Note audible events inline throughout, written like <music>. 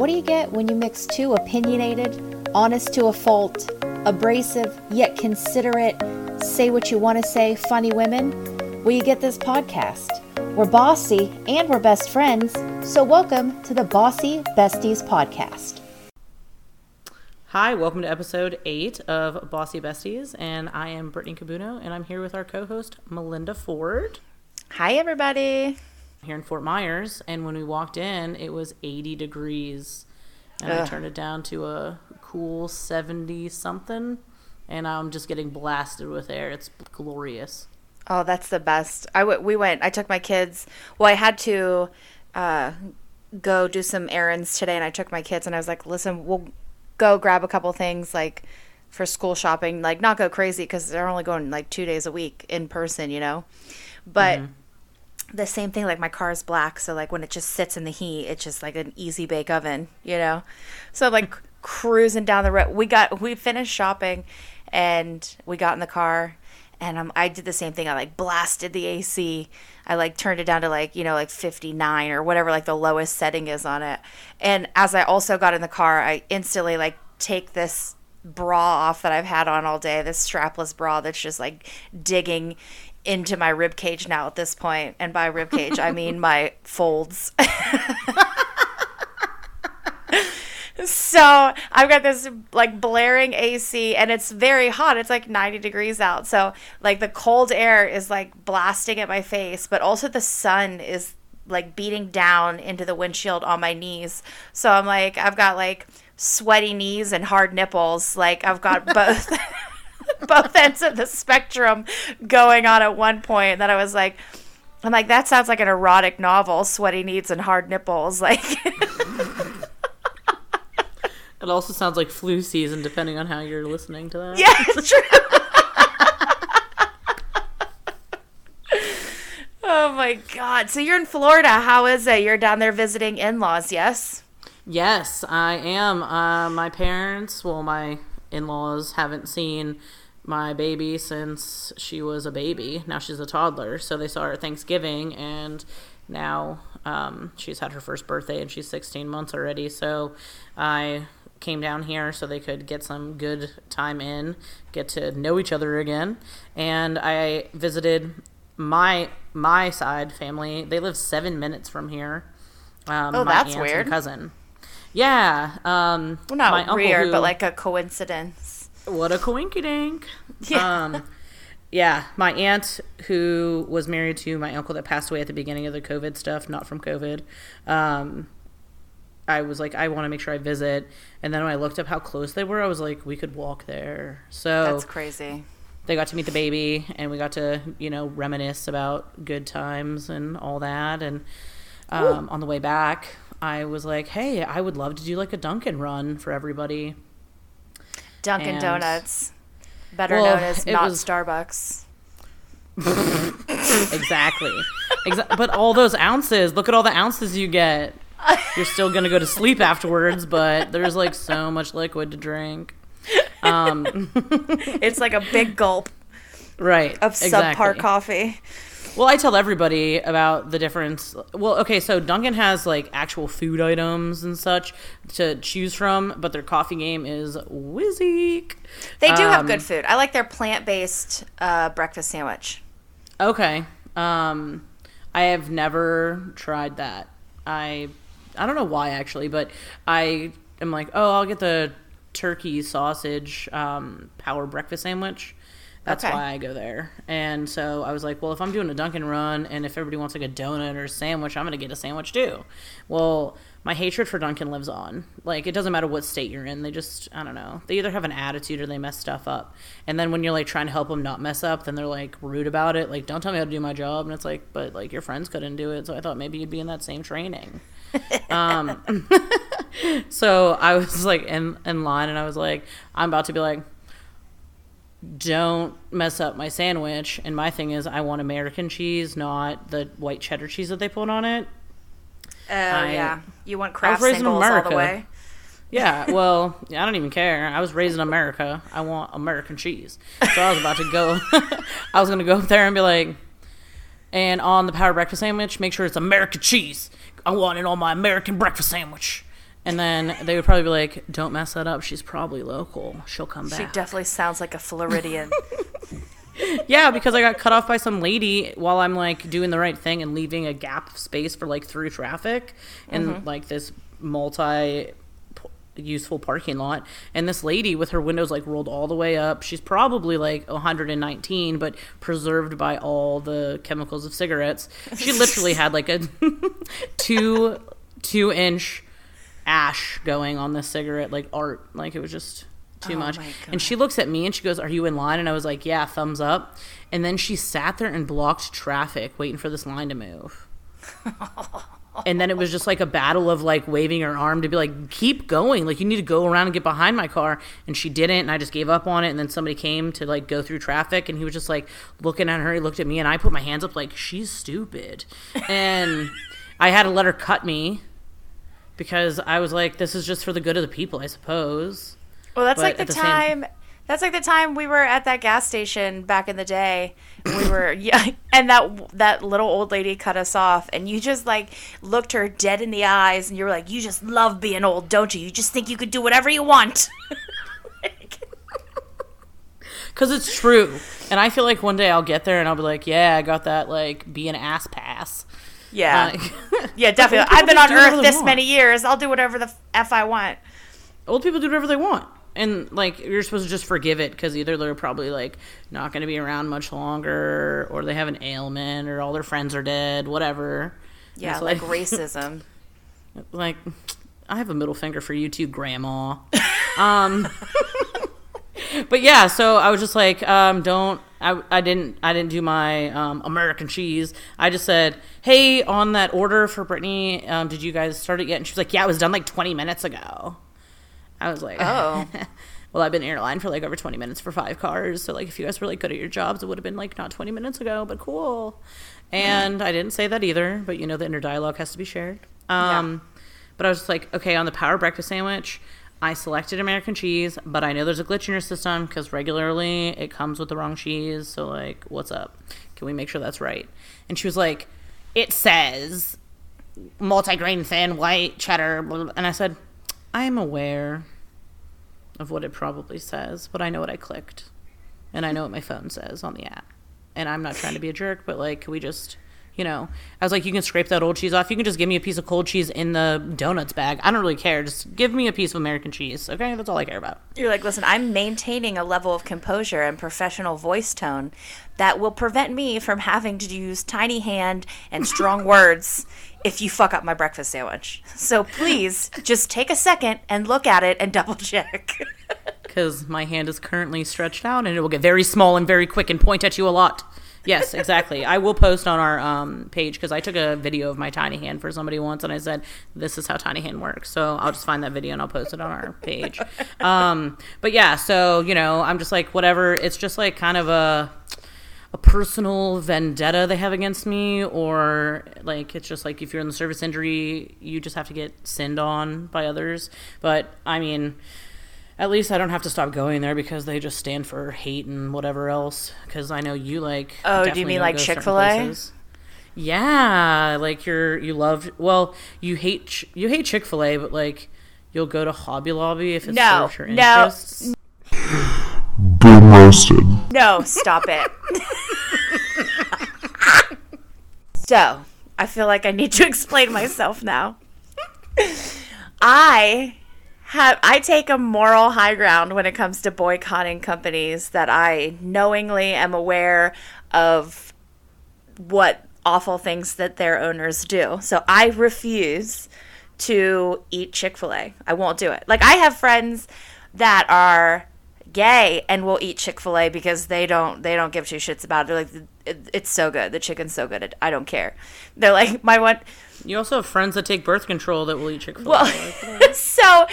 What do you get when you mix two opinionated, honest to a fault, abrasive yet considerate, say what you want to say, funny women? Well, you get this podcast. We're bossy and we're best friends, so welcome to the Bossy Besties podcast. Hi, welcome to episode eight of Bossy Besties, and I am Brittany Cabuno, and I'm here with our co-host Melinda Ford Hi, everybody. Here in Fort Myers. And when we walked in, it was 80 degrees, and I turned it down to a cool 70 something, and I'm just getting blasted with air. It's glorious. Oh, that's the best. I w- we went. I took my kids. Well, I had to uh, go do some errands today, and I took my kids, and I was like, "Listen, we'll go grab a couple things like for school shopping. Like, not go crazy because they're only going like two days a week in person, you know." But the same thing. Like my car is black, so like when it just sits in the heat, it's just like an easy bake oven, you know. So like <laughs> cruising down the road. We got we finished shopping, and we got in the car, and um, I did the same thing. I like blasted the AC. I like turned it down to like you know like 59 or whatever like the lowest setting is on it. And as I also got in the car, I instantly like take this bra off that I've had on all day. This strapless bra that's just like digging into my rib cage now at this. And by rib cage, I mean my folds. <laughs> so I've got this like blaring AC and it's very hot. It's like 90 degrees out. So like the cold air is like blasting at my face, but also the sun is like beating down into the windshield on my knees. So I'm like I've got like sweaty knees and hard nipples. Like I've got both <laughs> <laughs> both ends of the spectrum going on at one point that I was like I'm like that sounds like an erotic novel, sweaty knees and hard nipples like <laughs> It also sounds like flu season, depending on how you're listening to that. Yeah, it's true. <laughs> oh my god. So you're in Florida. How is it? You're down there visiting in-laws, yes? Yes, I am. Uh, my parents, well, my in laws haven't seen my baby since she was a baby. Now she's a toddler. So they saw her at Thanksgiving, and now um, she's had her first birthday and she's 16 months already. So I came down here so they could get some good time in, get to know each other again. And I visited my my side family. They live seven minutes from here. Um, Oh, my that's weird. cousin. Yeah. Um, Well, not my uncle weird, who- but like a coincidence. What a coinkydink. <laughs> Yeah. Um, yeah, my aunt who was married to my uncle that passed away at the beginning of the COVID stuff, not from COVID. Um, I was like, I want to make sure I visit. And then when I looked up how close they were, I was like, we could walk there. So That's crazy. they got to meet the baby and we got to, you know, reminisce about good times and all that. And um, on the way back, I was like, hey, I would love to do like a Dunkin' run for everybody. Dunkin' And- Donuts, better Well, known as not was- Starbucks. <laughs> exactly. Exa- but all those ounces, look at all the ounces you get. You're still going to go to sleep afterwards, but there's like so much liquid to drink. Um, <laughs> It's like a big gulp right. of subpar exactly. coffee. Well, I tell everybody about the difference. Well, okay, so Dunkin' has like actual food items and such to choose from, but their coffee game is whizzy. They do have Um, good food. I like their plant-based uh, breakfast sandwich. Okay. Um, I have never tried that. I I don't know why actually, but I am like, oh, I'll get the turkey sausage um, power breakfast sandwich. That's Okay. why I go there. And so I was like, well, if I'm doing a Dunkin' run and if everybody wants like a donut or a sandwich, I'm going to get a sandwich too. Well, my hatred for Dunkin' lives on. Like, it doesn't matter what state you're in. They just, I don't know. They either have an attitude or they mess stuff up. And then when you're like trying to help them not mess up, then they're like rude about it. Like, don't tell me how to do my job. And it's like, but like your friends couldn't do it. So I thought maybe you'd be in that same training. <laughs> um, <laughs> so I was like in, in line and I was like, I'm about to be like, don't mess up my sandwich. And my thing is, I want American cheese, not the white cheddar cheese that they put on it. Oh I- yeah, you want I was raised in singles all the way. Yeah, <laughs> well, I don't even care. I was raised in America. I want American cheese. So I was about to go. <laughs> I was going to go up there and be like, and on the power breakfast sandwich, make sure it's American cheese. I want it on my American breakfast sandwich. And then they would probably be like, "Don't mess that up. She's probably local. She'll come back." She definitely sounds like a Floridian. <laughs> yeah, because I got cut off by some lady while I'm like doing the right thing and leaving a gap of space for like through traffic and mm-hmm. like this multi useful parking lot and this lady with her windows like rolled all the way up she's probably like 119 but preserved by all the chemicals of cigarettes she literally had like a <laughs> two two inch ash going on this cigarette like art. Like it was just too Oh much. and she looks at me and she goes are you in line? And i was like yeah thumbs up. And then she sat there and blocked traffic waiting for this line to move. <laughs> And then it was just like a battle of like waving her arm to be like keep going. Like you need to go around and get behind my car. And she didn't and i just gave up on it. And then somebody came to like go through traffic and he was just like looking at her. He looked at me and i put my hands up like she's stupid. And <laughs> i had to let her cut me because i was like this is just for the good of the people i suppose Well, that's But like the, the same- time. That's like the time we were at that gas station back in the day. We were <laughs> yeah, and that that little old lady cut us off, and you just like looked her dead in the eyes, and you were like, "You just love being old, don't you? You just think you could do whatever you want." <laughs> because <laughs> it's true and i feel like one day i'll get there and i'll be like yeah i got that like be an ass pass yeah, Uh, yeah, definitely. I've been on Earth this many years. I'll do whatever the f I want. old people do whatever they want and like you're supposed to just forgive it because either they're probably like not going to be around much longer or they have an ailment or all their friends are dead whatever Yeah, It's like <laughs> racism. like i have a middle finger for you too grandma <laughs> um but yeah so i was just like um don't I, I didn't I didn't do my um, American cheese. I just said, "Hey, on that order for Brittany, um, did you guys start it yet?" And she was like, "Yeah, it was done like 20 minutes ago." I was like, Oh. <laughs> well, I've been airline for like over 20 minutes for five cars. So, like, if you guys were like good at your jobs, it would have been like not 20 minutes ago, but cool. And I didn't say that either, but you know, the inner dialogue has to be shared. Um, But I was just like, okay, on the power breakfast sandwich, I selected American cheese, but I know there's a glitch in your system because regularly it comes with the wrong cheese. So, like, what's up? Can we make sure that's right? And she was like, it says multigrain thin white cheddar. And I said, I am aware of what it probably says, but I know what I clicked. And I know what my phone says on the app. And I'm not trying to be a jerk, but like, can we just, you know, I was like, you can scrape that old cheese off. You can just give me a piece of cold cheese in the donuts bag. I don't really care. Just give me a piece of American cheese. Okay. That's all I care about. You're like, listen, I'm maintaining a level of composure and professional voice tone that will prevent me from having to use tiny hand and strong <laughs> words if you fuck up my breakfast sandwich. So please just take a second and look at it and double check. <laughs> Because my hand is currently stretched out and it will get very small and very quick and point at you a lot. Yes, exactly. I will post on our um, page because I took a video of my tiny hand for somebody once and I said, this is how tiny hand works. So I'll just find that video and I'll post it on our page. <laughs> Um, but yeah, so, you know, I'm just like, whatever. It's just like kind of a a personal vendetta they have against me or like it's just like if you're in the service injury you just have to get sinned on by others but i mean at least i don't have to stop going there because they just stand for hate and whatever else because i know you like Oh, do you mean like go to certain Chick-fil-A? yeah like you're you love well you hate Ch- you hate chick-fil-a but like you'll go to hobby lobby if it No, serves your no. interests Boom roasted. No, stop it. so, I feel like I need to <laughs> explain myself now. I have I take a moral high ground when it comes to boycotting companies that I knowingly am aware of what awful things that their owners do. So I refuse to eat Chick-fil-A. I won't do it. Like I have friends that are gay and will eat Chick-fil-A because they don't they don't give two shits about it. They're like "It- it's so good. The chicken's so good. I don't care. They're like my one you also have friends that take birth control that will eat chick-fil-a well, <laughs> so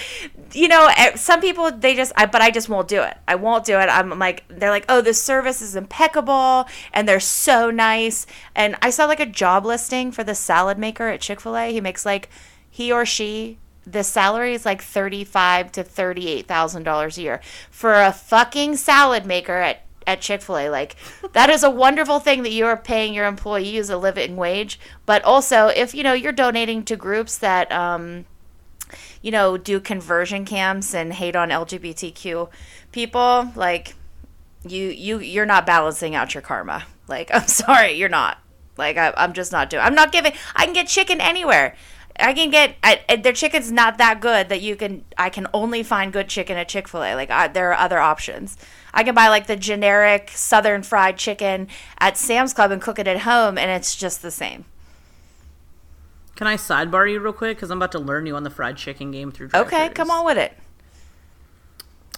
you know, some people they just, I, but I just won't do it. I won't do it. I'm like, they're like, oh, the service is impeccable and they're so nice. And I saw like a job listing for the salad maker at Chick Fil A. He makes like he or she. The salary is like thirty-five to thirty-eight thousand dollars a year for a fucking salad maker at at Chick fil A. Like, that is a wonderful thing that you are paying your employees a living wage. But also, if, you know, you're donating to groups that, um, you know, do conversion camps and hate on LGBTQ people, like you you you're not balancing out your karma. Like <laughs> I'm sorry, you're not. Like I, I'm just not doing. I'm not giving. I can get chicken anywhere. I can get I- their chicken's not that good that you can. I can only find good chicken at Chick Fil A. Like I, there are other options. I can buy like the generic Southern fried chicken at Sam's Club and cook it at home, and it's just the same. Can I sidebar you real quick? Because I'm about to learn you on the fried chicken game through. Okay, come on with it.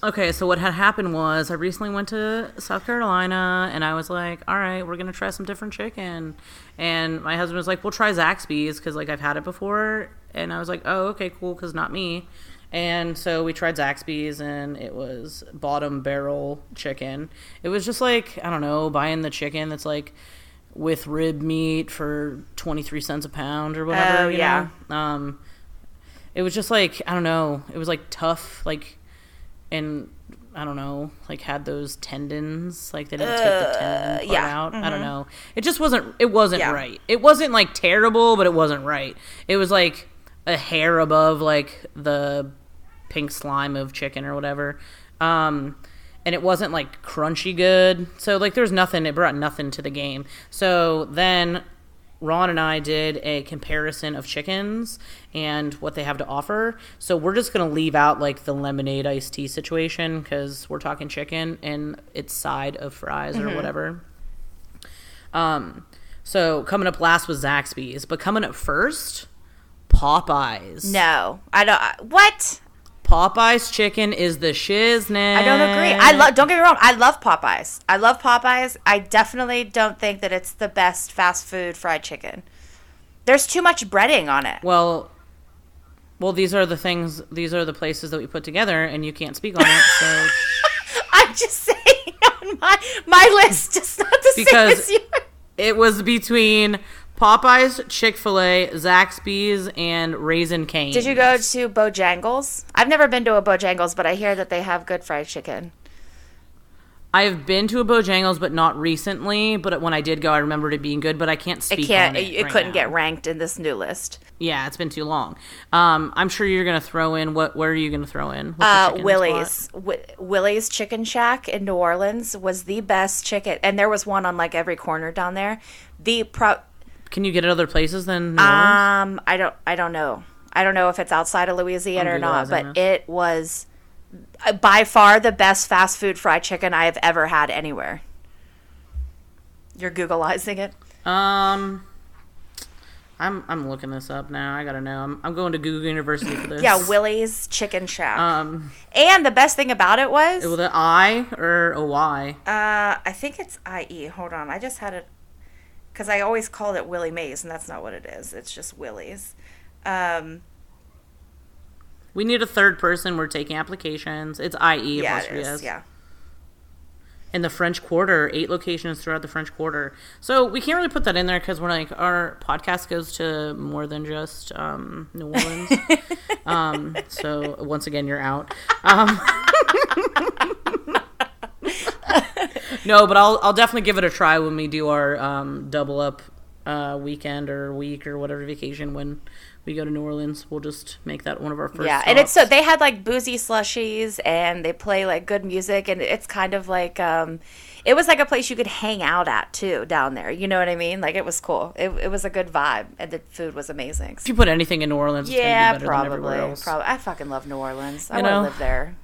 Okay, so what had happened was I recently went to South Carolina and I was like, all right, we're gonna try some different chicken. And my husband was like, we'll try Zaxby's because like I've had it before. And I was like, oh, okay, cool, because not me. And so we tried Zaxby's and it was bottom barrel chicken. It was just like I don't know, buying the chicken that's like with rib meat for twenty three cents a pound or whatever. Oh, you yeah. know? Um, it was just like I don't know. It was like tough, like and I don't know, like had those tendons, like they didn't take the tendon yeah, out. I don't know. It just wasn't. It wasn't Yeah. right. It wasn't like terrible, but it wasn't right. It was like a hair above like the pink slime of chicken or whatever. Um, and it wasn't like crunchy good. So like there's nothing. It brought nothing to the game. So then Ron and I did a comparison of chickens and what they have to offer. So we're just gonna leave out like the lemonade iced tea situation because we're talking chicken and its side of fries or whatever. Um, so coming up last was Zaxby's, but coming up first, Popeyes. No, I don't. What? Popeyes chicken is the shiznit. I don't agree. I love. Don't get me wrong. I love Popeyes. I love Popeyes. I definitely don't think that it's the best fast food fried chicken. There's too much breading on it. Well, well, these are the things. These are the places that we put together, and you can't speak on it. So <laughs> I'm just saying on my my list is not the Because- same as yours. it was between Popeyes, Chick Fil A, Zaxby's, and Raising Cane. Did you go to Bojangles? I've never been to a Bojangles, but I hear that they have good fried chicken. I've been to a Bojangles, but not recently. But when I did go, I remembered it being good. But I can't speak. It can't. On It, it, right couldn't now. get ranked in this new list. Yeah, it's been too long. Um, I'm sure you're gonna throw in what? Where are you gonna throw in? Uh, Willie's? Wi- Willie's Chicken Shack in New Orleans was the best chicken, and there was one on like every corner down there. The pro. Can you get it other places than New Orleans? Um, I don't. I don't know. I don't know if it's outside of Louisiana or not, but it was uh, by far the best fast food fried chicken I have ever had anywhere. You're Googleizing it. Um, I'm I'm looking this up now. I gotta know. I'm, I'm going to Google University for this. Yeah, Willie's Chicken Shack. Um, and the best thing about it was, with an I or a Y? uh, I think it's IE. Hold on, I just had it because I always called it Willie Mays, and that's not what it is. It's just Willie's. Um, We need a third person. We're taking applications. It's IE yeah, it is. Yeah. In the French Quarter, eight locations throughout the French Quarter. So we can't really put that in there because we're like our podcast goes to more than just um, New Orleans. <laughs> um, so once again, you're out. <laughs> <laughs> No, but I'll I'll definitely give it a try when we do our um, double up uh, weekend or week or whatever vacation when we go to New Orleans. We'll just make that one of our first. yeah, and it's so they had like boozy slushies and they play like good music and it's kind of like um it was like a place you could hang out at too down there. You know what I mean? Like it was cool. It, it was a good vibe and the food was amazing. if you put anything in New Orleans, it's Yeah, gonna be better than probably. Probably. I fucking love New Orleans. I want to live there.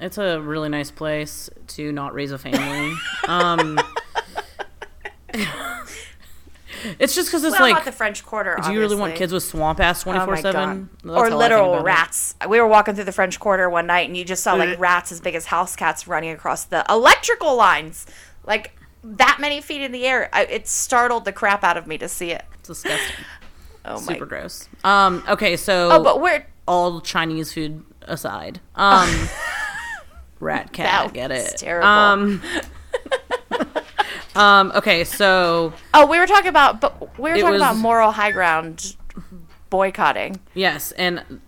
It's a really nice place to not raise a family. <laughs> um, it's just because it's Well, like, the French Quarter. do you really want kids with swamp ass twenty four seven? Or literal rats. We were walking through the French Quarter one night, and you just saw like rats as big as house cats running across the electrical lines, like that many feet in the air. I, it startled the crap out of me to see it. It's disgusting. <laughs> Oh Super my! gross. Um, okay, so Oh, but we're all Chinese food aside, um, <laughs> rat <laughs> cat, That get it? terrible. Um, <laughs> um, okay, so oh, we were talking about, but we were talking about moral high ground boycotting. Yes, and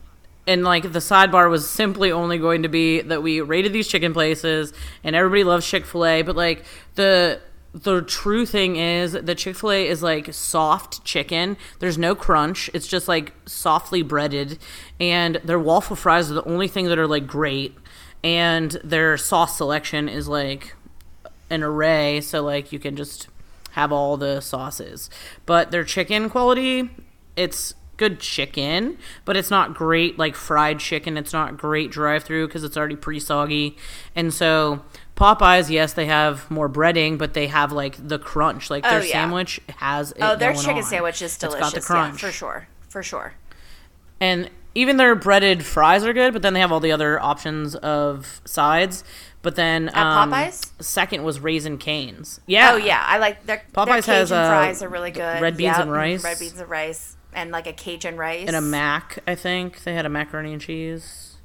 and like the sidebar was simply only going to be that we rated these chicken places and everybody loves Chick-fil-A, but like the the true thing is that Chick fil A is like soft chicken. There's no crunch. It's just like softly breaded. And their waffle fries are the only thing that are like great. And their sauce selection is like an array. So like you can just have all the sauces. But their chicken quality, it's good chicken, but it's not great like fried chicken. It's not great drive through because it's already pretty soggy. And so Popeyes, yes, they have more breading, but they have like the crunch. Like their Oh, yeah. sandwich has it Oh, their chicken on. sandwich is It's delicious. got the yeah, crunch for sure. For sure. and even their breaded fries are good, but then they have all the other options of sides. But then um, Popeyes? second was Raising Canes. Yeah. Oh yeah, I like their their Popeyes Cajun has, uh, fries are really good. red beans Yep, and rice. Red beans and rice, and like a Cajun rice. And a mac, I think they had a macaroni and cheese.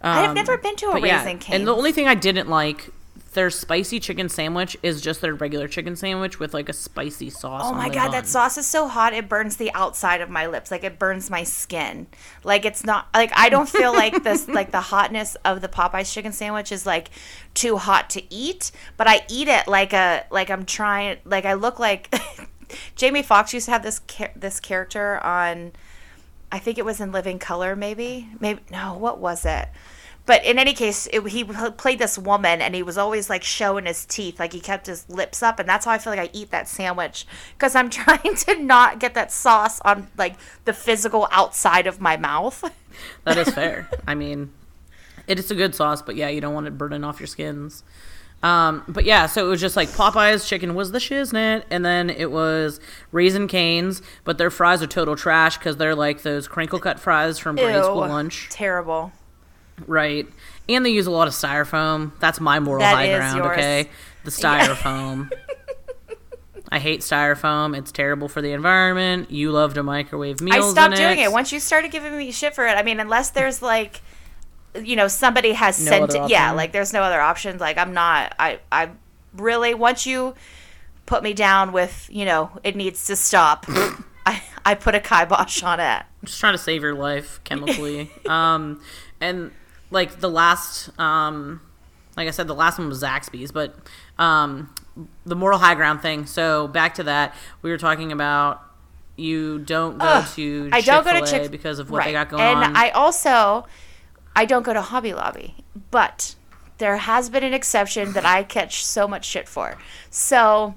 I've Um, never been to a but yeah, Raising Cane's. And the only thing I didn't like, their spicy chicken sandwich is just their regular chicken sandwich with like a spicy sauce. Oh my god, bun. that sauce is so hot it burns the outside of my lips. Like it burns my skin. Like it's not like I don't feel like <laughs> this like the hotness of the Popeyes chicken sandwich is like too hot to eat, but I eat it like a like I'm trying like I look like <laughs> Jamie Foxx used to have this cha- this character on I think it was in Living Color maybe. Maybe no, what was it? But in any case, it, he played this woman, and he was always like showing his teeth, like he kept his lips up, and that's how I feel like I eat that sandwich because I'm <laughs> trying to not get that sauce on like the physical outside of my mouth. <laughs> That is fair. <laughs> I mean, it is a good sauce, but yeah, you don't want it burning off your skins. Um, but yeah, so it was just like Popeye's chicken was the shiznit, and then it was Raising Canes, but their fries are total trash because they're like those crinkle cut fries from grade school lunch, terrible. Right? And they use a lot of styrofoam. That's my moral That high ground. yours. Okay, the <laughs> styrofoam. I hate styrofoam. It's terrible for the environment. You love to microwave meals. I stopped in doing it. it once you started giving me shit for it. I mean, unless there's like, you know, somebody has No sent it. Yeah, like there's no other options. Like I'm not. I I really once you put me down with you know it needs to stop. <laughs> I I put a kibosh on it. I'm just trying to save your life chemically. <laughs> um, and like the last, um, like I said, the last one was Zaxby's, but um, the moral high ground thing. So back to that, we were talking about you don't go Ugh, to I don't go to Chick-fil-A because of what they got going and on. And I also I don't go to Hobby Lobby, but there has been an exception that I catch so much shit for. So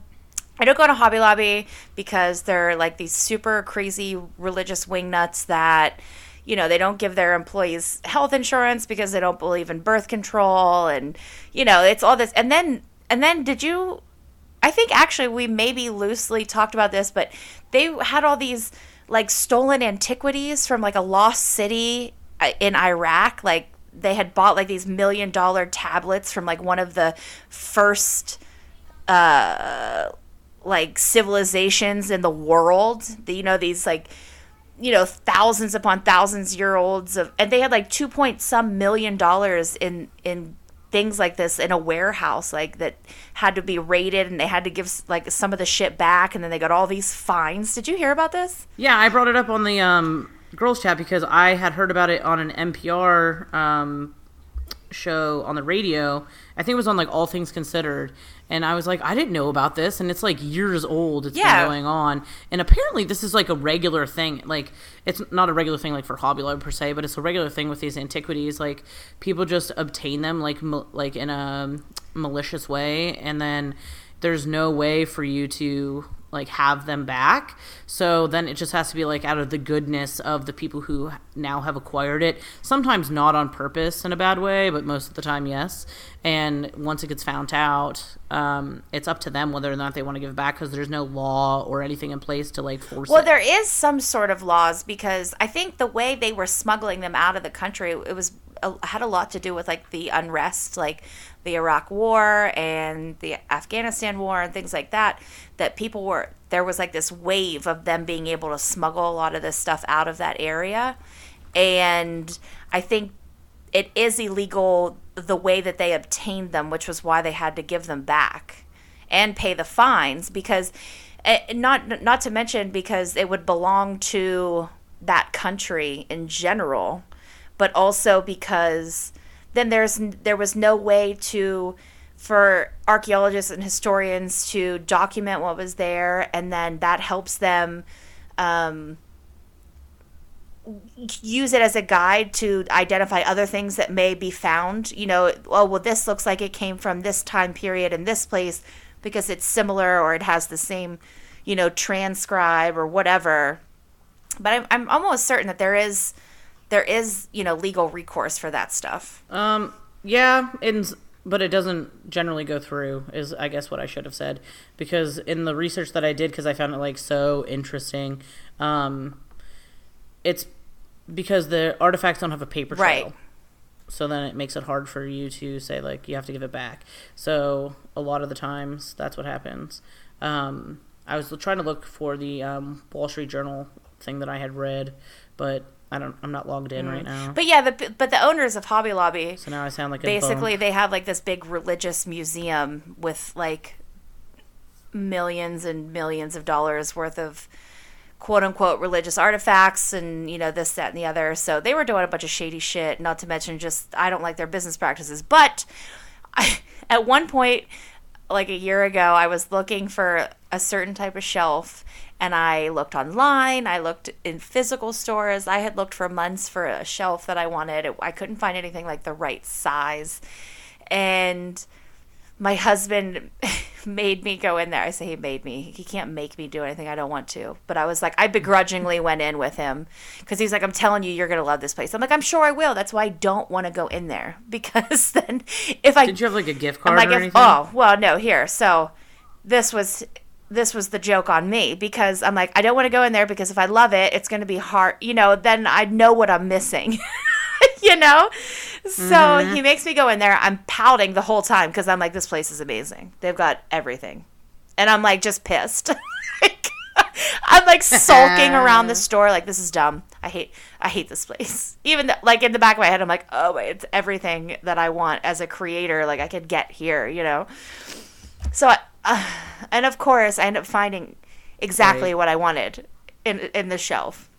I don't go to Hobby Lobby because they're like these super crazy religious wing nuts that you know they don't give their employees health insurance because they don't believe in birth control and you know it's all this and then and then did you I think actually we maybe loosely talked about this, but they had all these like stolen antiquities from like a lost city uh, in Iraq. Like they had bought like these million dollar tablets from like one of the first uh like civilizations in the world. You know these like you know thousands upon thousands year olds of and they had like 2 point some million dollars in in things like this in a warehouse like that had to be raided and they had to give like some of the shit back and then they got all these fines. Did you hear about this? Yeah, I brought it up on the um, girls chat because I had heard about it on an NPR um, show on the radio. I think it was on like All Things Considered, and I was like, I didn't know about this, and it's like years old. It's Yeah. been going on, and apparently this is like a regular thing. Like it's not a regular thing like for Hobby Lobby per se, but it's a regular thing with these antiquities. Like people just obtain them like ma- like in a malicious way, and then there's no way for you to like have them back. So then it just has to be like out of the goodness of the people who now have acquired it. Sometimes not on purpose in a bad way, but most of the time yes. And once it gets found out, um, it's up to them whether or not they want to give it back because there's no law or anything in place to like force well it. there is some sort of laws because i think the way they were smuggling them out of the country it was uh, had a lot to do with like the unrest like the iraq war and the afghanistan war and things like that that people were there was like this wave of them being able to smuggle a lot of this stuff out of that area. And i think it is illegal the way that they obtained them which was why they had to give them back and pay the fines because eh, not not to mention because it would belong to that country in general but also because then there's there was no way to for archaeologists and historians to document what was there, and then that helps them um, use it as a guide to identify other things that may be found. You know, oh, well, this looks like it came from this time period in this place because it's similar or it has the same, you know, transcribe or whatever. But I'm, I'm almost certain that there is there is you know legal recourse for that stuff. Um, yeah, and but it doesn't generally go through. Is I guess what I should have said because in the research that I did, because I found it like so interesting. Um, it's because the artifacts don't have a paper trail. Right. So then it makes it hard for you to say like you have to give it back. So a lot of the times that's what happens. Um, I was trying to look for the um, Wall Street Journal thing that I had read, but I don't. I'm not logged in right mm. now. But yeah, the, but the owners of Hobby Lobby so now I sound like a basically they have like this big religious museum with like millions and millions of dollars worth of quote unquote religious artifacts and you know this that and the other so they were doing a bunch of shady shit not to mention just i don't like their business practices but I, <laughs> at one point like a year ago i was looking for a certain type of shelf and i looked online i looked in physical stores i had looked for months for a shelf that i wanted i couldn't find anything like the right size and my husband <laughs> made me go in there. I say he made me. He can't make me do anything I don't want to. But I was like, I begrudgingly went in with him because he's like, I'm telling you, you're gonna love this place. I'm like, I'm sure I will. That's why I don't want to go in there <laughs> because then if I Did you have like a gift oh, I'm card like, or if, anything? oh well, no. Here, so this was this was the joke on me because I'm like, I don't want to go in there because if I love it, it's going to be hard. You know, then I know what I'm missing. <laughs> you know, so he makes me go in there. I'm pouting the whole time because I'm like, this place is amazing. They've got everything, and I'm like just pissed. <laughs> I'm like sulking around the <laughs> store, like this is dumb. I hate, I hate this place. Even th- like in the back of my head, I'm like, oh, it's everything that I want as a creator. Like I could get here, you know. So, I, uh, and of course, I end up finding exactly Right. what I wanted in in the shelf.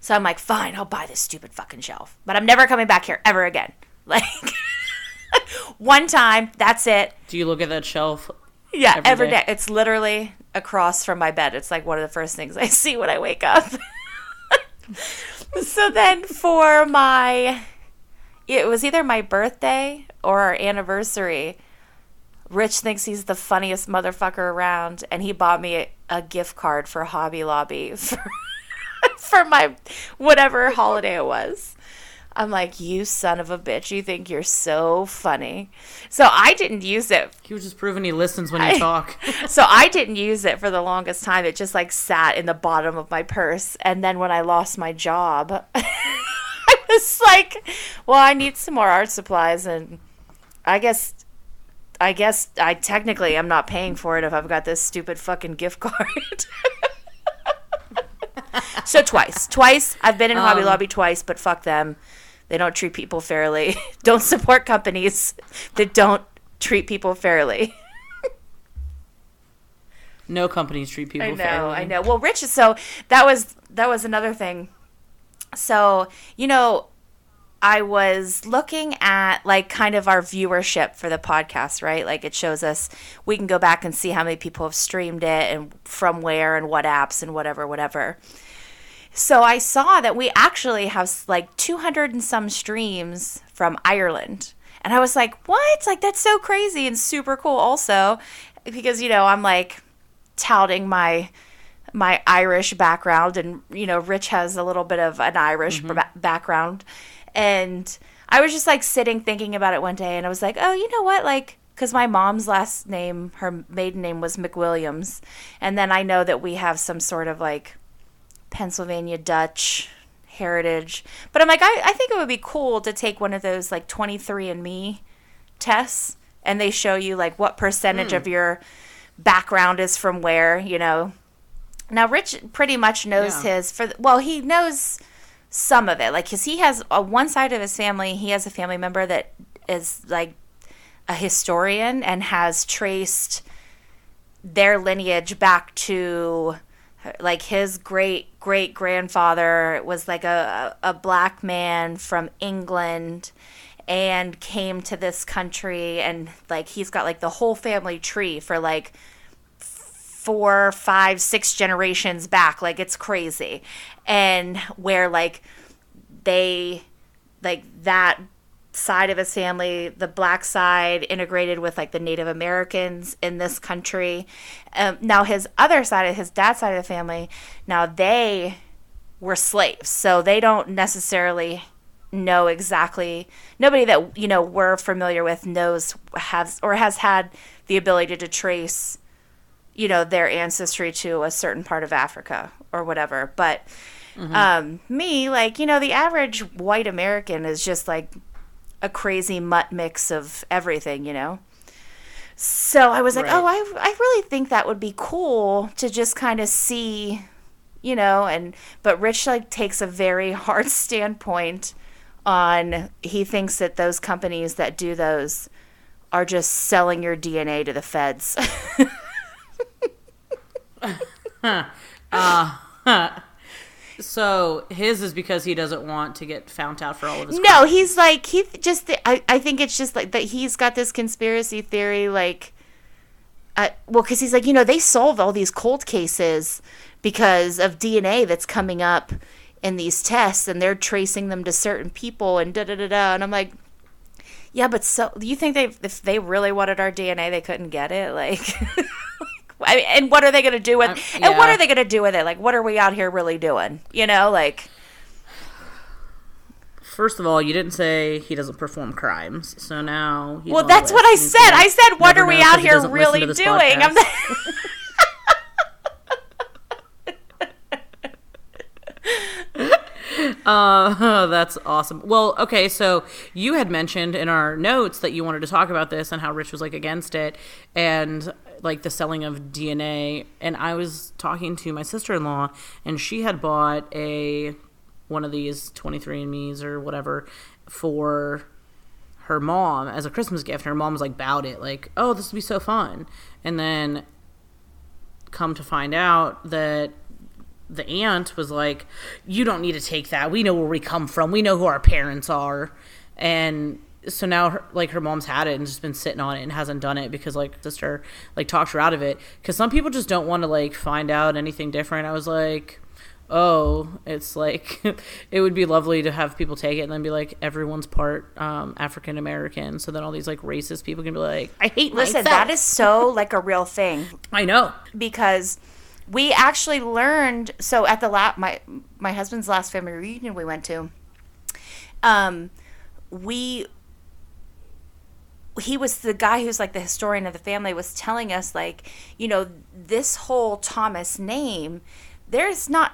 So I'm like, fine, I'll buy this stupid fucking shelf, but I'm never coming back here ever again. <laughs> Like one time, that's it. Do you look at that shelf? Yeah, Every every day. day. It's literally across from my bed. It's like one of the first things I <laughs> see when I wake up. <laughs> so then for my it was either my birthday or our anniversary. Rich thinks he's the funniest motherfucker around and he bought me a, a gift card for Hobby Lobby <laughs> for, for my whatever holiday it was. I'm like, you son of a bitch, you think you're so funny. So I didn't use it He was just proving he listens when you talk. <laughs> so I didn't use it for the longest time. It just like sat in the bottom of my purse. And then when I lost my job, <laughs> I was like, well, I need some more art supplies and I guess I guess I technically I'm not paying for it if I've got this stupid fucking gift card. <laughs> so twice. Twice I've been in Hobby Um, Lobby twice, but fuck them. They don't treat people fairly. <laughs> don't support companies that don't treat people fairly. No companies treat people I know, fairly. I know. Well, Rich, so that was that was another thing. So you know, I was looking at like kind of our viewership for the podcast, right? Like it shows us we can go back and see how many people have streamed it and from where and what apps and whatever, whatever. So I saw that we actually have like 200 and some streams from Ireland. And I was like, what? Like, that's so crazy and super cool, also. Because, you know, I'm like touting my my Irish background and you know Rich has a little bit of an Irish mm-hmm. ba- background and I was just like sitting thinking about it one day and I was like oh you know what like cuz my mom's last name her maiden name was McWilliams and then I know that we have some sort of like Pennsylvania Dutch heritage but I'm like I, I think it would be cool to take one of those like 23andMe tests and they show you like what percentage hmm. of your background is from where, you know. Now Rich pretty much knows Yeah. his for well, he knows some of it. Like cuz he has on one side of his family, he has a family member that is like a historian and has traced their lineage back to like his great great grandfather was like a, a a black man from England and came to this country and like he's got like the whole family tree for like four, five, six generations back. Like it's crazy. And where like they like that side of his family, the black side integrated with like the Native Americans in this country. Um, now his other side of his dad's side of the family, now they were slaves. So they don't necessarily know exactly nobody that you know we're familiar with knows has or has had the ability to trace you know their ancestry to a certain part of Africa or whatever. But um, me, like you know, the average white American is just like a crazy mutt mix of everything, you know. So I was like, Right. oh, I I really think that would be cool to just kind of see, you know, and but Rich like takes a very <laughs> hard standpoint on he thinks that those companies that do those are just selling your DNA to the feds. <laughs> <laughs> So his is because he doesn't want to get found out for all of his. No, he's like he th- just. I I think it's just like that. He's got this conspiracy theory, like, uh, well, because he's like, you know, they solve all these cold cases because of DNA that's coming up in these tests, and they're tracing them to certain people, and da da da da. And I'm like, yeah, but so you think they if they really wanted our DNA, they couldn't get it, like. <laughs> I mean, and what are they going to do with? Um, And what are they going to do with it? Like, what are we out here really doing? You know, like. First of all, you didn't say he doesn't perform crimes, so now. Well, that's what I said. I said, what are we out here really doing? I'm. <laughs> <laughs> Uh, that's awesome. Well, okay, so you had mentioned in our notes that you wanted to talk about this and how Rich was like against it and like the selling of DNA. And I was talking to my sister in law, and she had bought a one of these 23andMe's or whatever for her mom as a Christmas gift. And her mom was like, about it, like, oh, this would be so fun. And then come to find out that the aunt was like, "You don't need to take that. We know where we come from. We know who our parents are." And so now, her, like her mom's had it and just been sitting on it and hasn't done it because like sister like talked her out of it because some people just don't want to like find out anything different. I was like, "Oh, it's like <laughs> it would be lovely to have people take it and then be like everyone's part um, African American, so then all these like racist people can be like, I hate Listen, myself." that is so like a real thing <laughs> I know. because we actually learned. So at the la- my my husband's last family reunion we went to, um, we he was the guy who's like the historian of the family was telling us like you know this whole thomas name there's not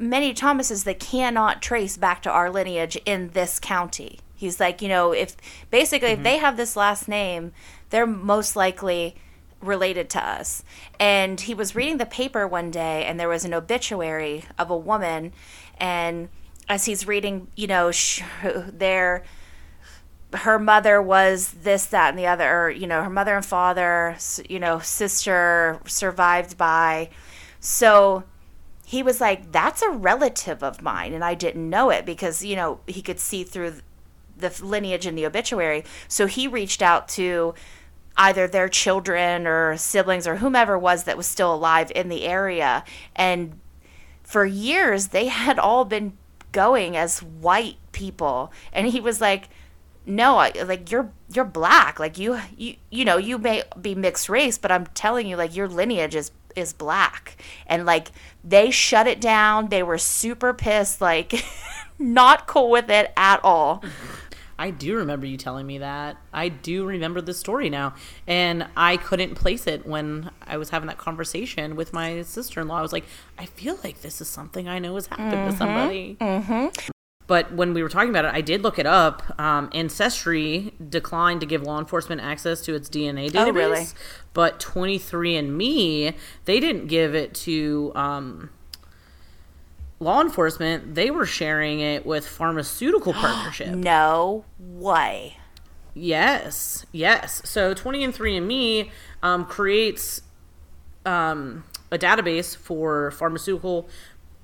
many thomases that cannot trace back to our lineage in this county. He's like you know if basically if mm-hmm. they have this last name they're most likely related to us. And he was reading the paper one day and there was an obituary of a woman and as he's reading you know sh- <laughs> their her mother was this, that, and the other. Or, you know, her mother and father, you know, sister survived by. So he was like, that's a relative of mine. And I didn't know it because, you know, he could see through the lineage in the obituary. So he reached out to either their children or siblings or whomever was that was still alive in the area. And for years they had all been going as white people and he was like no I, like you're you're black like you you you know you may be mixed race but i'm telling you like your lineage is is black and like they shut it down they were super pissed like <laughs> not cool with it at all I do remember you telling me that. I do remember the story now. And I couldn't place it when I was having that conversation with my sister in law. I was like, I feel like this is something I know has happened to somebody. Mm-hmm. But when we were talking about it, I did look it up. Um, Ancestry declined to give law enforcement access to its DNA database. Oh, really? But 23andMe, they didn't give it to. Um, law enforcement they were sharing it with pharmaceutical <gasps> partnership no way Yes, yes. So 23andMe um, creates um, a database for pharmaceutical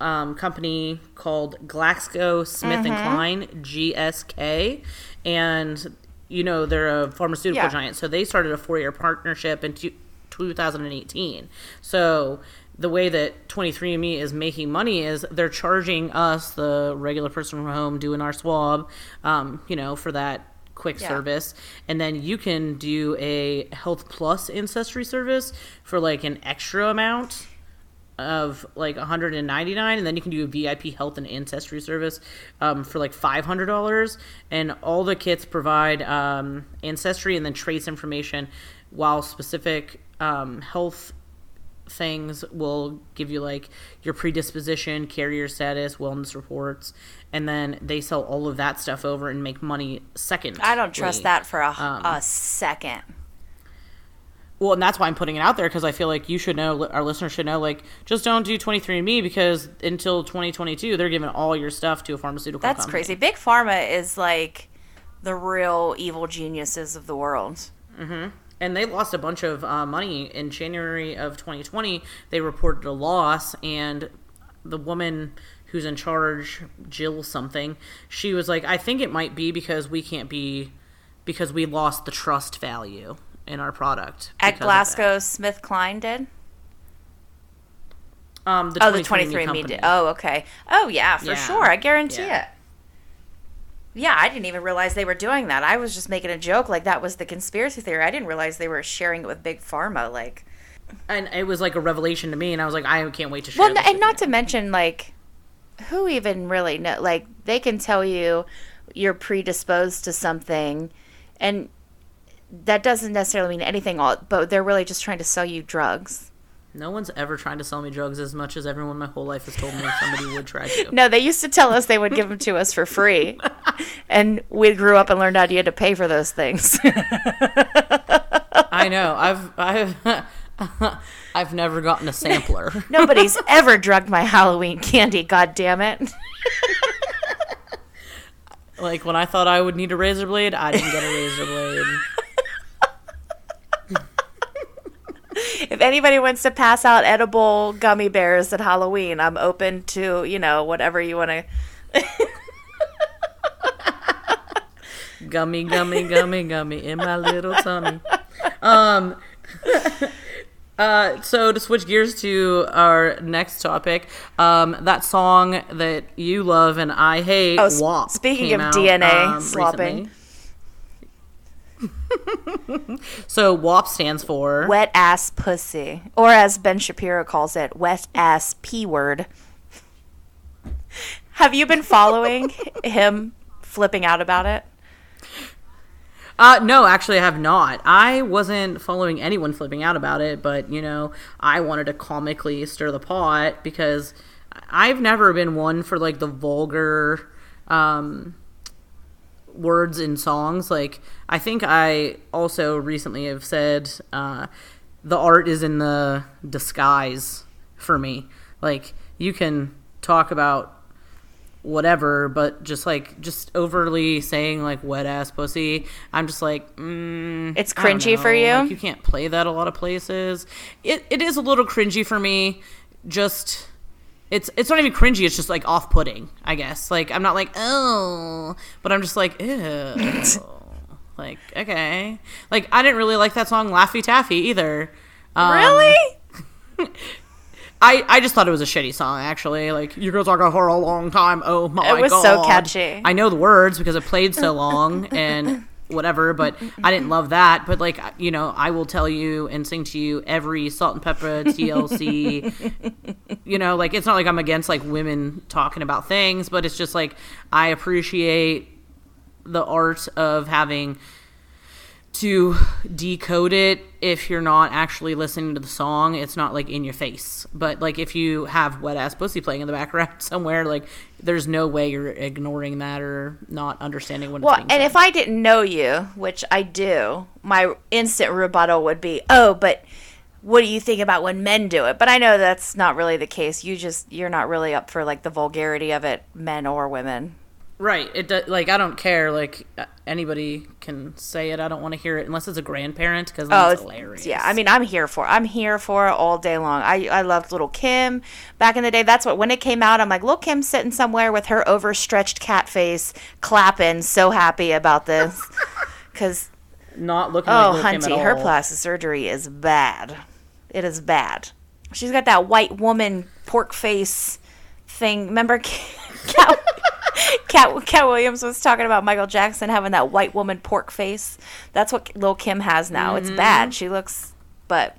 um, company called Glaxo Smith and Klein GSK, and you know they're a pharmaceutical Yeah. giant. So they started a four-year partnership in two, 2018. So the way that 23andMe is making money is they're charging us, the regular person from home, doing our swab, um, you know, for that quick Yeah. service, and then you can do a Health Plus ancestry service for like an extra amount of like 199 and then you can do a vip health and ancestry service um, for like $500 and all the kits provide um, ancestry and then trace information while specific um, health things will give you like your predisposition carrier status wellness reports and then they sell all of that stuff over and make money second I don't trust that for a, Um, a second. Well, and that's why I'm putting it out there because I feel like you should know, our listeners should know, like, just don't do 23andMe because until 2022, they're giving all your stuff to a pharmaceutical That's company. crazy. Big Pharma is like the real evil geniuses of the world. And they lost a bunch of uh, money in January of 2020. They reported a loss, and the woman who's in charge, Jill something, she was like, I think it might be because we can't be, because we lost the trust value in our product. At because of that." Glasgow Smith Klein did? Um, the Oh, the 23andMe 23 and me did. Oh, okay. Oh, yeah, for Yeah. sure. I guarantee Yeah. it. Yeah, I didn't even realize they were doing that. I was just making a joke like that was the conspiracy theory. I didn't realize they were sharing it with Big Pharma. Like, and it was like a revelation to me, and I was like, I can't wait to share. well, and not you. to mention, like, who even really know? Like, they can tell you you're predisposed to something, and that doesn't necessarily mean anything. All, but they're really just trying to sell you drugs. No one's ever trying to sell me drugs as much as everyone my whole life has told me somebody would try to. <laughs> No, they used to tell us they would give them to us for free, <laughs> and we grew up and learned how you had to pay for those things. <laughs> I know. I've I've I've never gotten a sampler. Nobody's ever drugged my Halloween candy. God damn it! like when I thought I would need a razor blade, I didn't get a razor blade. If anybody wants to pass out edible gummy bears at Halloween, I'm open to you know whatever you want to. <laughs> Gummy, gummy, gummy, gummy in my little tummy. Um. <laughs> Uh, so to switch gears to our next topic, um, that song that you love and I hate, Oh, WAP. speaking of DNA um, slopping. recently. <laughs> so WAP stands for Wet ass pussy, or as Ben Shapiro calls it, wet ass p word. <laughs> Have you been following <laughs> him flipping out about it? Uh, no, actually, I have not. I wasn't following anyone flipping out about it, but you know, I wanted to comically stir the pot because I've never been one for like the vulgar um, words in songs. Like, I think I also recently have said uh, the art is in the disguise for me. Like, you can talk about whatever, but just like just overly saying like wet ass pussy, I'm just like, mm, It's cringy for you? Like, you can't play that a lot of places. It it is a little cringy for me. Just it's it's not even cringy. It's just like off putting. I guess like I'm not like oh, but I'm just like ew. <laughs> like okay, like I didn't really like that song Laffy Taffy either. Um, really? <laughs> I, I just thought it was a shitty song, actually. Like, you girls are gone for a long time. Oh my god. It was so catchy. I know the words because it played so long and whatever, but I didn't love that. But, like, you know, I will tell you and sing to you every Salt-N-Pepa <laughs> TLC. you know, like, it's not like I'm against, like, women talking about things, but it's just like I appreciate the art of having to decode it if you're not actually listening to the song it's not like in your face but like if you have wet ass pussy playing in the background <laughs> somewhere like there's no way you're ignoring that or not understanding what Well, it's being and said. if I didn't know you, which I do, my instant rebuttal would be, "Oh, but what do you think about when men do it?" But I know that's not really the case. You just you're not really up for like the vulgarity of it, men or women. Right. It do, like I don't care. Like uh, anybody can say it. I don't want to hear it unless it's a grandparent because Oh, it's- hilarious. yeah. I mean, I'm here for. it. I'm here for it all day long. I I loved Little Kim back in the day. That's what when it came out. I'm like, Little Kim sitting somewhere with her overstretched cat face, clapping, so happy about this. <laughs> Because not looking. oh, like Hunty, her plastic surgery is bad. It is bad. She's got that white woman pork face thing. Remember, <laughs> Katt, <laughs> Katt, Katt Williams was talking about Michael Jackson having that white woman pork face. That's what Lil Kim has now. It's Mm-hmm. bad. She looks, but,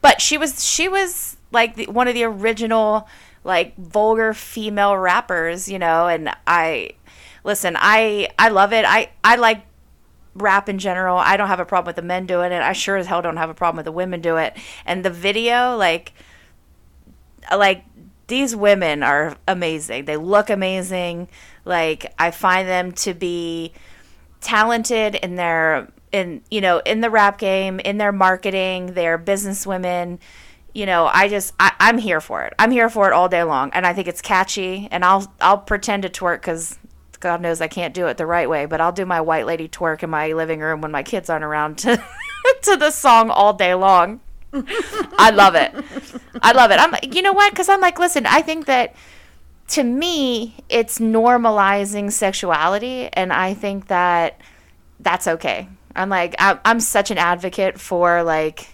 but she was she was like the, one of the original like vulgar female rappers, you know. And I listen, I I love it. I I like rap in general. I don't have a problem with the men doing it. I sure as hell don't have a problem with the women do it. And the video, like, like these women are amazing. They look amazing. Like I find them to be talented in their in you know in the rap game, in their marketing. They're business women. You know, I just I, I'm here for it. I'm here for it all day long, and I think it's catchy. And I'll I'll pretend to twerk because God knows I can't do it the right way, but I'll do my white lady twerk in my living room when my kids aren't around to <laughs> to the song all day long. <laughs> I love it. I love it. I'm you know what? Because I'm like, listen, I think that to me, it's normalizing sexuality, and I think that that's okay. I'm like, I, I'm such an advocate for like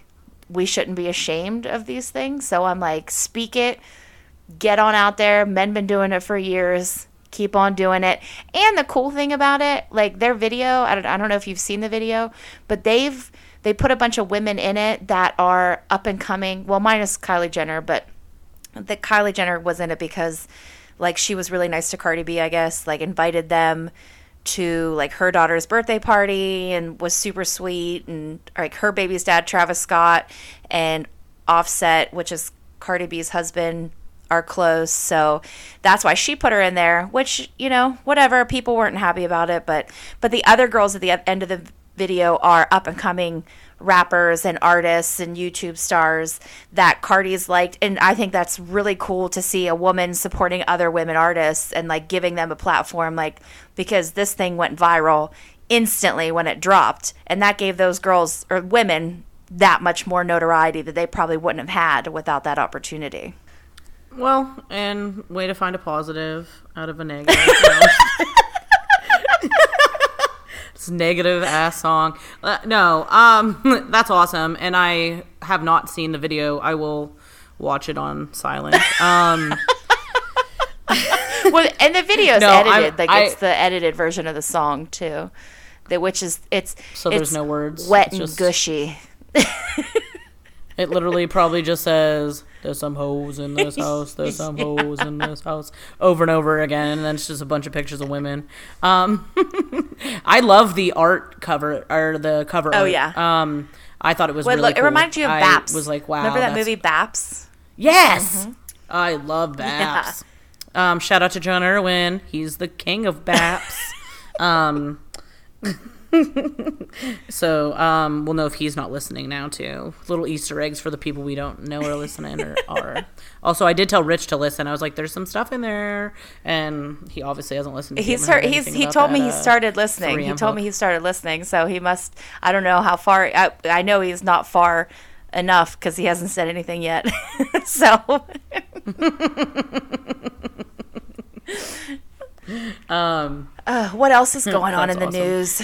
we shouldn't be ashamed of these things. So I'm like, speak it, get on out there. Men been doing it for years. Keep on doing it. And the cool thing about it, like their video, I don't, I don't know if you've seen the video, but they've they put a bunch of women in it that are up and coming. Well, minus Kylie Jenner, but the Kylie Jenner was in it because like she was really nice to Cardi B, I guess, like invited them to like her daughter's birthday party and was super sweet. And like her baby's dad Travis Scott and Offset, which is Cardi B's husband, are close. So that's why she put her in there, which, you know, whatever, people weren't happy about it, but but the other girls at the end of the video are up and coming rappers and artists and YouTube stars that Cardi's liked. And I think that's really cool to see a woman supporting other women artists and like giving them a platform, like because this thing went viral instantly when it dropped. And that gave those girls or women that much more notoriety that they probably wouldn't have had without that opportunity. Well, and way to find a positive out of a negative. <laughs> it's negative ass song. Uh, no, um, <laughs> that's awesome, and I have not seen the video. I will watch it on silent. Um, well, and the video's No, I'm- edited. Like I- it's the edited version of the song too, that which is it's So there's no words. wet It's and just- gushy. <laughs> it literally probably just says, "There's some hoes in this <laughs> house. There's some hoes in this house," over and over again, and then it's just a bunch of pictures of women. Um, <laughs> I love the art cover or the cover. Oh, art. yeah. Um, I thought it was Well, really look, cool. it reminds you of I Baps. Was like, wow. Remember that movie Baps? Yes. I love Baps. Um, shout out to John Irwin. He's the king of Baps. <laughs> um, <laughs> so um, we'll know if he's not listening now too. Little Easter eggs for the people we don't know are listening or <laughs> are. Also, I did tell Rich to listen. I was like, "There's some stuff in there," and he obviously hasn't listened. To He's heard heard, he's he told me he uh, started listening. He 3M told me he started listening, so he must. I don't know how far. I, I know he's not far enough because he hasn't said anything yet. <laughs> so Um, uh, what else is going on in the awesome. news?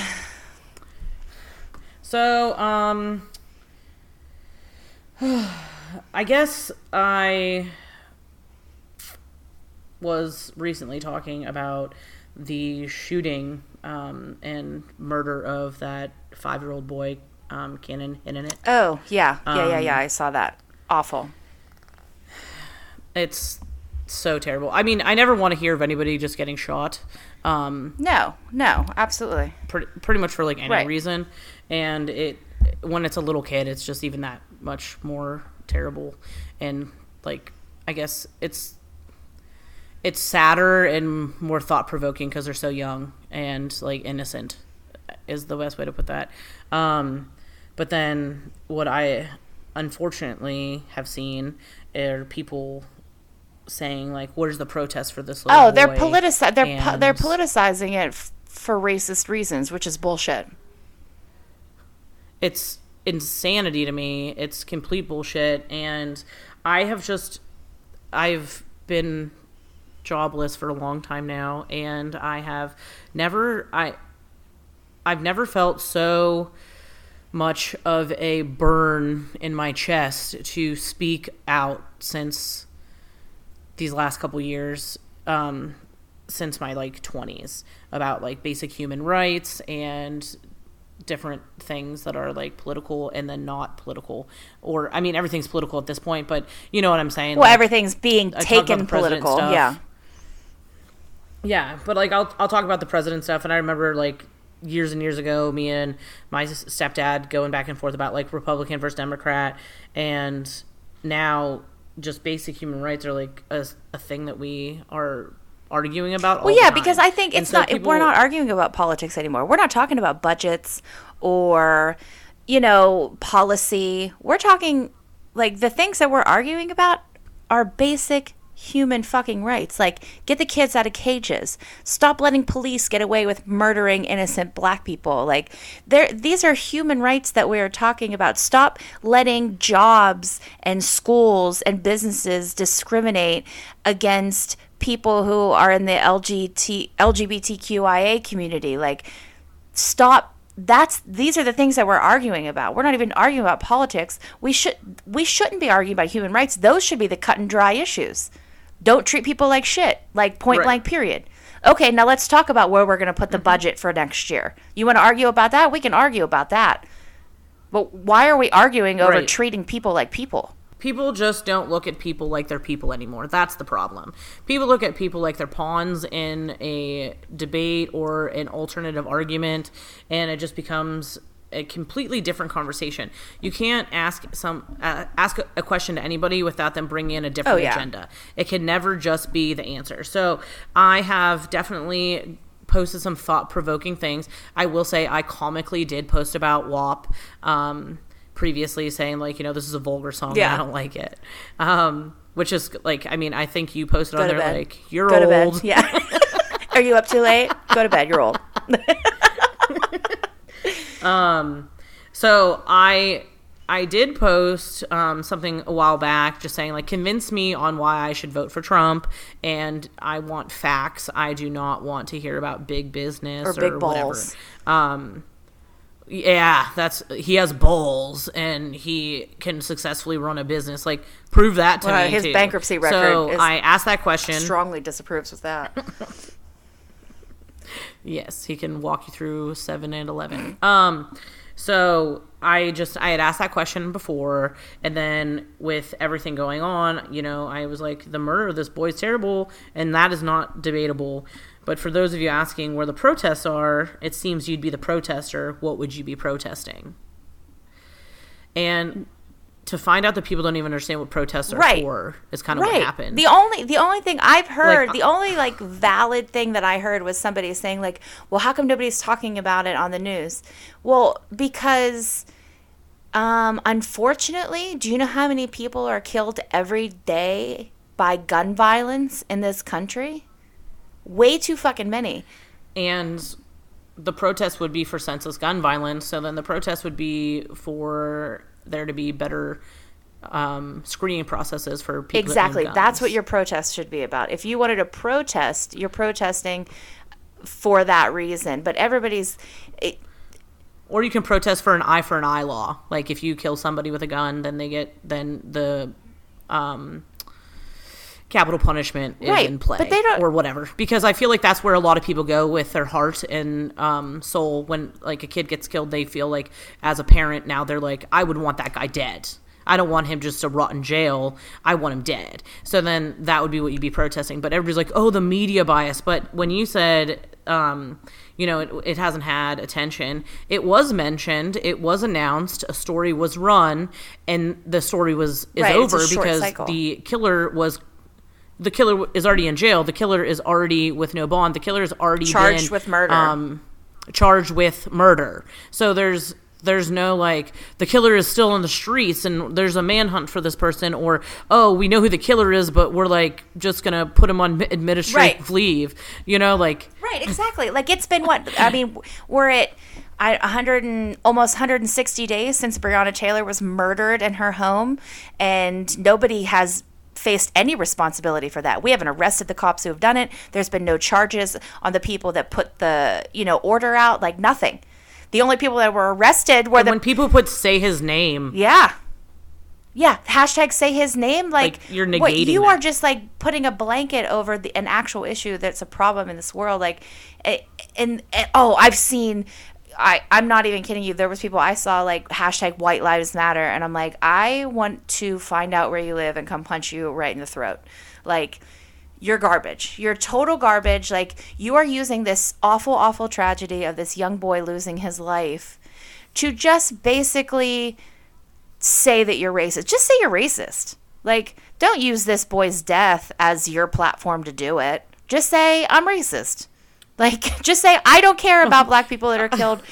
So, um, <sighs> I guess I was recently talking about the shooting um, and murder of that five-year-old boy, um, Cannon Hinnant. Oh yeah, yeah, yeah, Um, yeah. I saw that. Awful. It's so terrible. I mean, I never want to hear of anybody just getting shot. Um, No, no, absolutely. pretty, pretty much for like any Right. reason and it when it's a little kid it's just even that much more terrible and like i guess it's it's sadder and more thought-provoking because they're so young and like innocent is the best way to put that um but then what i unfortunately have seen are people saying like, "Where's the protest for this?" Oh, they're boy?" politici- they're po- they're politicizing it f- for racist reasons, which is bullshit. It's insanity to me. It's complete bullshit. And I have just, I've been jobless for a long time now, and I have never, I, I've never felt so much of a burn in my chest to speak out since these last couple years. Um, since my like 20s about like basic human rights and different things that are like political and then not political or i mean everything's political at this point but you know what i'm saying Well, Like, everything's being I taken political. stuff. Yeah. yeah but like i'll, I'll talk about the president stuff and i remember like years and years ago me and my stepdad going back and forth about like republican versus democrat and now just basic human rights are like a, a thing that we are arguing about all Well, yeah, because I think it's so not. people- we're not arguing about politics anymore. We're not talking about budgets or, you know, policy. We're talking like the things that we're arguing about are basic human fucking rights. Like get the kids out of cages. Stop letting police get away with murdering innocent black people. Like there these are human rights that we are talking about. Stop letting jobs and schools and businesses discriminate against people who are in the LGBT LGBTQIA community. Like stop that's these are the things that we're arguing about. We're not even arguing about politics. We should we shouldn't be arguing about human rights. Those should be the cut and dry issues. Don't treat people like shit. Like point Right. blank period. Okay, now let's talk about where we're going to put the mm-hmm. budget for next year. You want to argue about that? We can argue about that. But why are we arguing over Right. treating people like people? People just don't look at people like they're people anymore. That's the problem. People look at people like they're pawns in a debate or an alternative argument, and it just becomes a completely different conversation. You can't ask some uh, ask a, question to anybody without them bringing in a different Oh, yeah. agenda. It can never just be the answer. So I have definitely posted some thought provoking things. I will say I comically did post about WAP um, previously, saying like you know this is a vulgar song. and Yeah. I don't like it. Um, which is like I mean I think you posted Go on there bed. like you're Go to old. bed. Yeah. <laughs> are you up too late? Go to bed. You're old. <laughs> Um so I I did post um, something a while back, just saying like convince me on why I should vote for Trump, and I want facts. I do not want to hear about big business Or or, big whatever. balls. Um, yeah, that's he has balls and he can successfully run a business. Like prove that to Well, me. his too. bankruptcy record So I asked that question. Strongly disapproves of that. <laughs> Yes, he can walk you through seven and eleven. Um, so I just I had asked that question before, and then with everything going on, you know, I was like, the murder of this boy is terrible, and that is not debatable. But for those of you asking where the protests are, it seems you'd be the protester. What would you be protesting? And to find out that people don't even understand what protests are Right. for is kind of what happened. The only the only thing I've heard, Like, uh, the only like valid thing that I heard was somebody saying like, "Well, how come nobody's talking about it on the news?" Well, because um unfortunately, do you know how many people are killed every day by gun violence in this country? Way too fucking many. and the protest would be for senseless gun violence. So then the protest would be for there to be better um, screening processes for people. that Exactly. That's what your protest should be about. If you wanted to protest, you're protesting for that reason. But everybody's it, Or you can protest for an eye for an eye law. Like if you kill somebody with a gun, then they get then the um, capital punishment is Right, in play, but they don't- or whatever. Because I feel like that's where a lot of people go with their heart and um, soul. When like a kid gets killed, they feel like as a parent now they're like, I would want that guy dead. I don't want him just to rot in jail. I want him dead. So then that would be what you'd be protesting. But everybody's like, oh, the media bias. But when you said, um, you know, it, it hasn't had attention, it was mentioned, it was announced, a story was run, and the story was is Right, over because cycle. the killer was the killer is already in jail. The killer is already with no bond. The killer is already Charged been, with murder. Um, charged with murder. So there's there's no like the killer is still in the streets and there's a manhunt for this person or oh we know who the killer is but we're like just gonna put him on administrative Right. leave you know like Right, exactly. Like it's been what I mean, we're at I 100 and almost 160 days since Breonna Taylor was murdered in her home, and nobody has faced any responsibility for that. We haven't arrested the cops who have done it. There's been no charges on the people that put the you know order out. Like nothing. The only people that were arrested were and the when people put say his name yeah. Yeah, hashtag say his name. Like, Like, you're what, negating you that. are just like putting a blanket over the, an actual issue that's a problem in this world. Like, eh, and, and oh, I've seen. I I'm not even kidding you. There was people I saw like hashtag White Lives Matter, and I'm like, I want to find out where you live and come punch you right in the throat. Like, you're garbage. You're total garbage. Like, you are using this awful, awful tragedy of this young boy losing his life to just basically say that you're racist. Just say you're racist. Like, don't use this boy's death as your platform to do it. Just say, I'm racist. Like, <laughs> just say, I don't care about <laughs> black people that are killed,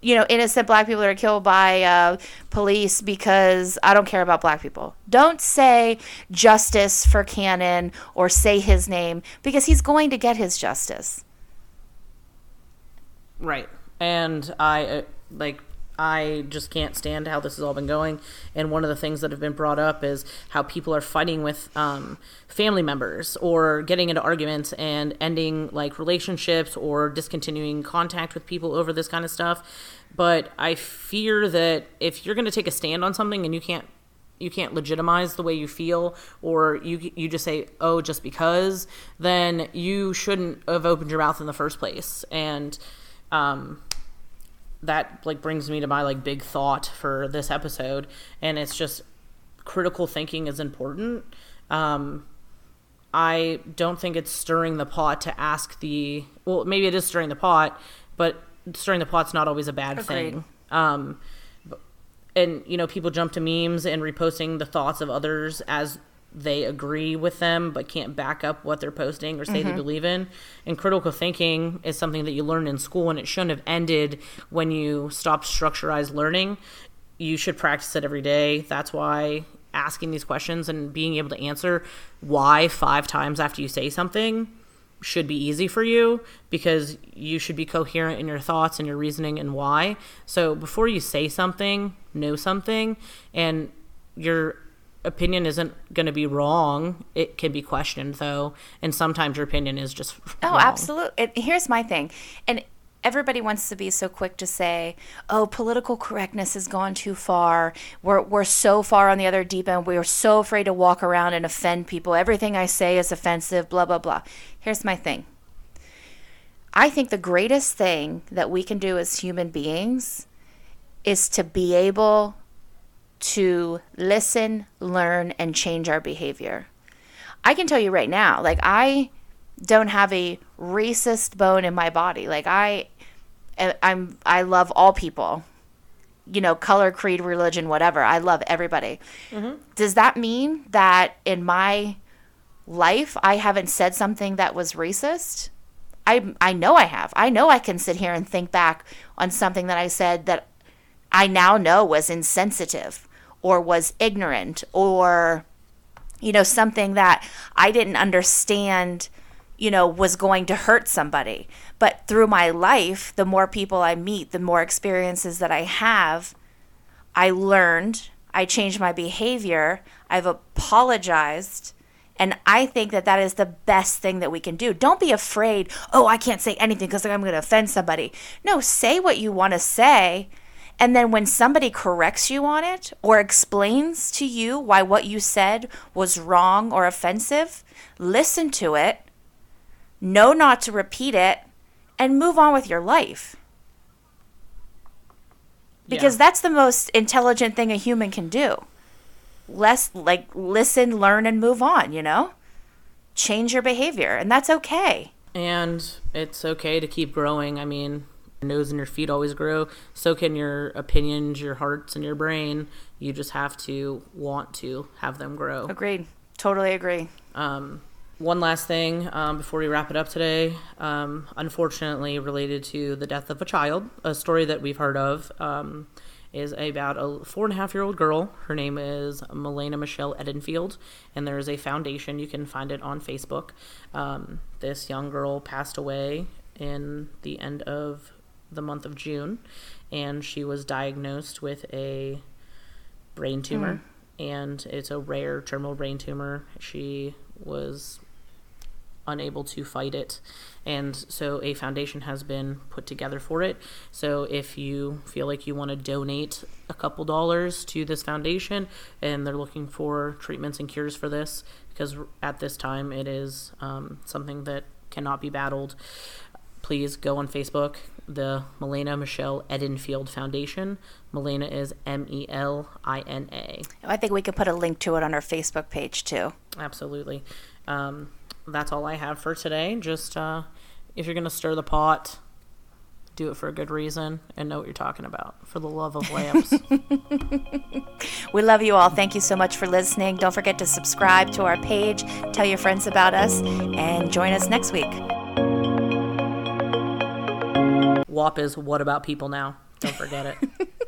you know, innocent black people that are killed by uh, police because I don't care about black people. Don't say justice for Cannon or say his name because he's going to get his justice. Right. And I uh, like I just can't stand how this has all been going. And one of the things that have been brought up is how people are fighting with um, family members or getting into arguments and ending like relationships or discontinuing contact with people over this kind of stuff. But I fear that if you're going to take a stand on something and you can't you can't legitimize the way you feel or you you just say oh just because then you shouldn't have opened your mouth in the first place and um that like brings me to my like big thought for this episode and it's just critical thinking is important um i don't think it's stirring the pot to ask the well maybe it is stirring the pot but stirring the pot's not always a bad Agreed. thing um and you know people jump to memes and reposting the thoughts of others as they agree with them but can't back up what they're posting or say Mm-hmm. they believe in and critical thinking is something that you learn in school and it shouldn't have ended when you stopped structurized learning you should practice it every day that's why asking these questions and being able to answer why five times after you say something should be easy for you because you should be coherent in your thoughts and your reasoning and why. So before you say something, know something, and your opinion isn't going to be wrong. It can be questioned though, and sometimes your opinion is just <laughs> Oh, wrong. absolutely. Here's my thing. And everybody wants to be so quick to say, "Oh, political correctness has gone too far. We're we're so far on the other deep end. We're so afraid to walk around and offend people. Everything I say is offensive, blah blah blah." Here's my thing. I think the greatest thing that we can do as human beings is to be able to listen, learn, and change our behavior. I can tell you right now, like I don't have a racist bone in my body. Like I, eh, I'm, I love all people. You know, color, creed, religion, whatever. I love everybody. Mm-hmm. Does that mean that in my life I haven't said something that was racist? I I know I have. I know I can sit here and think back on something that I said that I now know was insensitive or was ignorant or you know something that I didn't understand you know was going to hurt somebody. But through my life, the more people I meet, the more experiences that I have, I learned, I changed my behavior, I've apologized, and I think that that is the best thing that we can do. Don't be afraid, oh, I can't say anything because I'm going to offend somebody. No, say what you want to say. And then when somebody corrects you on it or explains to you why what you said was wrong or offensive, listen to it, know not to repeat it, and move on with your life. Because Yeah. that's the most intelligent thing a human can do less like listen, learn, and move on, you know? Change your behavior, and that's okay. And it's okay to keep growing. I mean, your nose and your feet always grow. So can your opinions, your hearts, and your brain. You just have to want to have them grow. Agreed. Totally agree. Um, one last thing um, before we wrap it up today. Um, unfortunately, related to the death of a child, a story that we've heard of. Um, is about a four and a half year old girl. Her name is Melina Michelle Edenfield, and there is a foundation. You can find it on Facebook. Um, this young girl passed away in the end of the month of June, and she was diagnosed with a brain tumor, and it's a rare terminal brain tumor. She was unable to fight it. And so a foundation has been put together for it. So if you feel like you want to donate a couple dollars to this foundation and they're looking for treatments and cures for this, because at this time it is um, something that cannot be battled, please go on Facebook, the Melina Michelle Edenfield Foundation. Melina is M E L I N A. I think we could put a link to it on our Facebook page too. Absolutely. Um, that's all I have for today. Just uh, if you're going to stir the pot, do it for a good reason and know what you're talking about. For the love of lamps. <laughs> <laughs> We love you all. Thank you so much for listening. Don't forget to subscribe to our page, tell your friends about us, and join us next week. WAP is What About People Now. Don't forget it. <laughs>